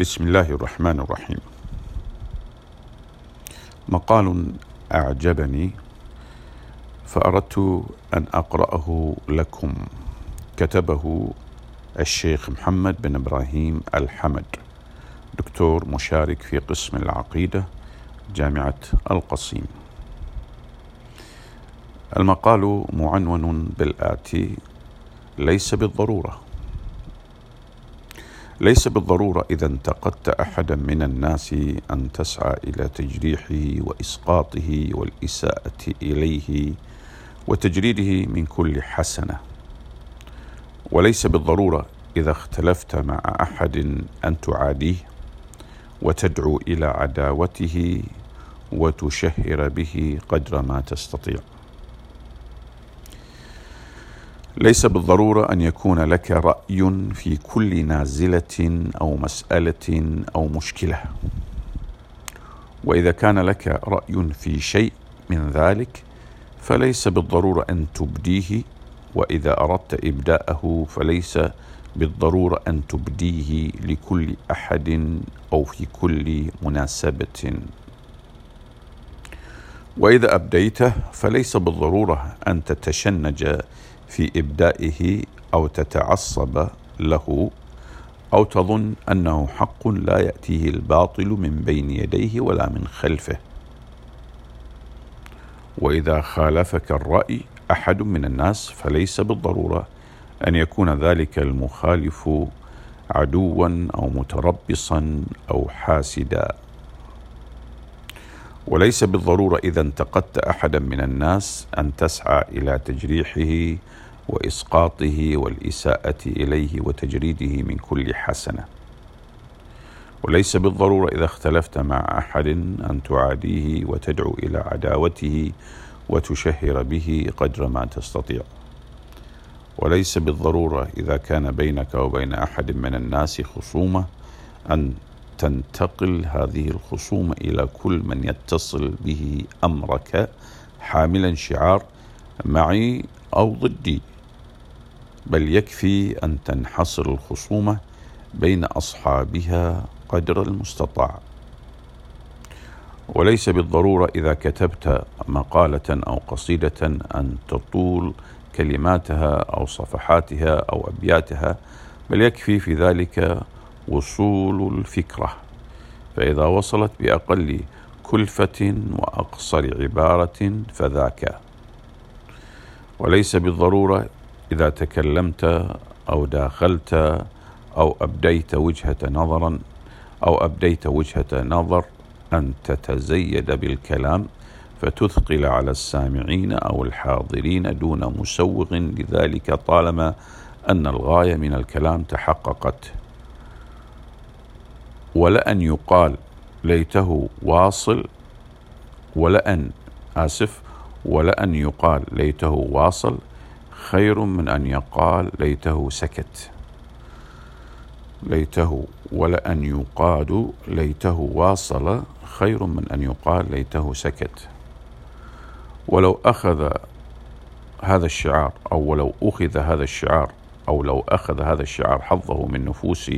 بسم الله الرحمن الرحيم. مقال أعجبني فأردت أن أقرأه لكم كتبه الشيخ محمد بن إبراهيم الحمد دكتور مشارك في قسم العقيدة جامعة القصيم. المقال معنون بالآتي ليس بالضرورة. ليس بالضرورة إذا انتقدت أحدا من الناس أن تسعى إلى تجريحه وإسقاطه والإساءة إليه وتجريده من كل حسنة. وليس بالضرورة إذا اختلفت مع أحد أن تعاديه وتدعو إلى عداوته وتشهر به قدر ما تستطيع. ليس بالضرورة أن يكون لك رأي في كل نازلة أو مسألة أو مشكلة. وإذا كان لك رأي في شيء من ذلك فليس بالضرورة أن تبديه وإذا أردت إبداءه فليس بالضرورة أن تبديه لكل أحد أو في كل مناسبة. وإذا أبديته فليس بالضرورة أن تتشنج في إبدائه أو تتعصب له أو تظن أنه حق لا يأتيه الباطل من بين يديه ولا من خلفه. وإذا خالفك الرأي أحد من الناس فليس بالضرورة أن يكون ذلك المخالف عدوا أو متربصا أو حاسدا. وليس بالضرورة إذا انتقدت أحدا من الناس أن تسعى إلى تجريحه وإسقاطه والإساءة إليه وتجريده من كل حسنة. وليس بالضرورة إذا اختلفت مع أحد أن تعاديه وتدعو إلى عداوته وتشهر به قدر ما تستطيع. وليس بالضرورة إذا كان بينك وبين أحد من الناس خصومة أن تنتقل هذه الخصومه إلى كل من يتصل به أمرك حاملا شعار معي أو ضدي. بل يكفي أن تنحصر الخصومة بين أصحابها قدر المستطاع. وليس بالضرورة إذا كتبت مقالة أو قصيدة أن تطول كلماتها أو صفحاتها أو أبياتها بل يكفي في ذلك وصول الفكرة فإذا وصلت بأقل كلفة وأقصر عبارة فذاك. وليس بالضرورة إذا تكلمت أو داخلت أو أبديت وجهة نظرا أو أبديت وجهة نظر أن تتزيد بالكلام فتثقل على السامعين أو الحاضرين دون مسوغ لذلك طالما أن الغاية من الكلام تحققت. ولأن يقال ليته واصل ولأن آسف ولأن يقال ليته واصل خير من أن يقال ليته سكت. ليته ولأن يقاد ليته واصل خير من أن يقال ليته سكت. ولو أخذ هذا الشعار أو ولو أخذ هذا الشعار أو لو أخذ هذا الشعار حظه من نفوس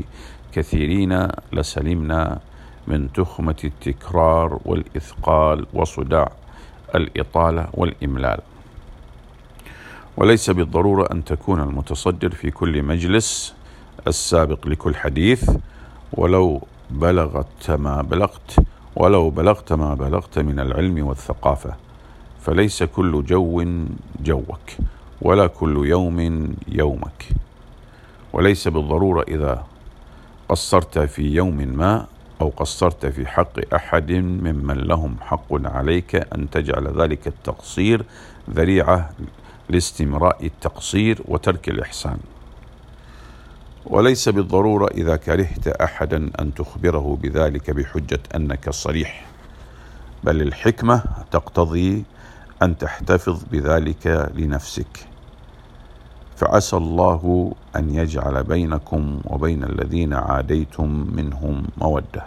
كثيرين لسلمنا من تخمة التكرار والإثقال وصداع الإطالة والإملال. وليس بالضرورة أن تكون المتصدر في كل مجلس السابق لكل حديث ولو بلغت ما بلغت ولو بلغت ما بلغت من العلم والثقافة فليس كل جو جوك. ولا كل يوم يومك. وليس بالضرورة إذا قصرت في يوم ما أو قصرت في حق أحد ممن لهم حق عليك أن تجعل ذلك التقصير ذريعة لاستمراء التقصير وترك الإحسان. وليس بالضرورة إذا كرهت أحدا أن تخبره بذلك بحجة أنك صريح بل الحكمة تقتضي أن تحتفظ بذلك لنفسك. فعسى الله أن يجعل بينكم وبين الذين عاديتم منهم مودة.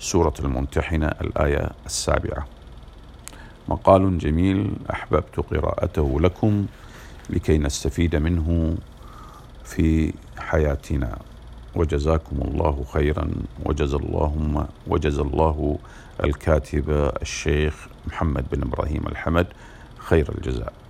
سورة الممتحنة الآية السابعة. مقال جميل أحببت قراءته لكم لكي نستفيد منه في حياتنا. وجزاكم الله خيرا. وجزا اللهم وجزا الله الكاتب الشيخ محمد بن إبراهيم الحمد خير الجزاء.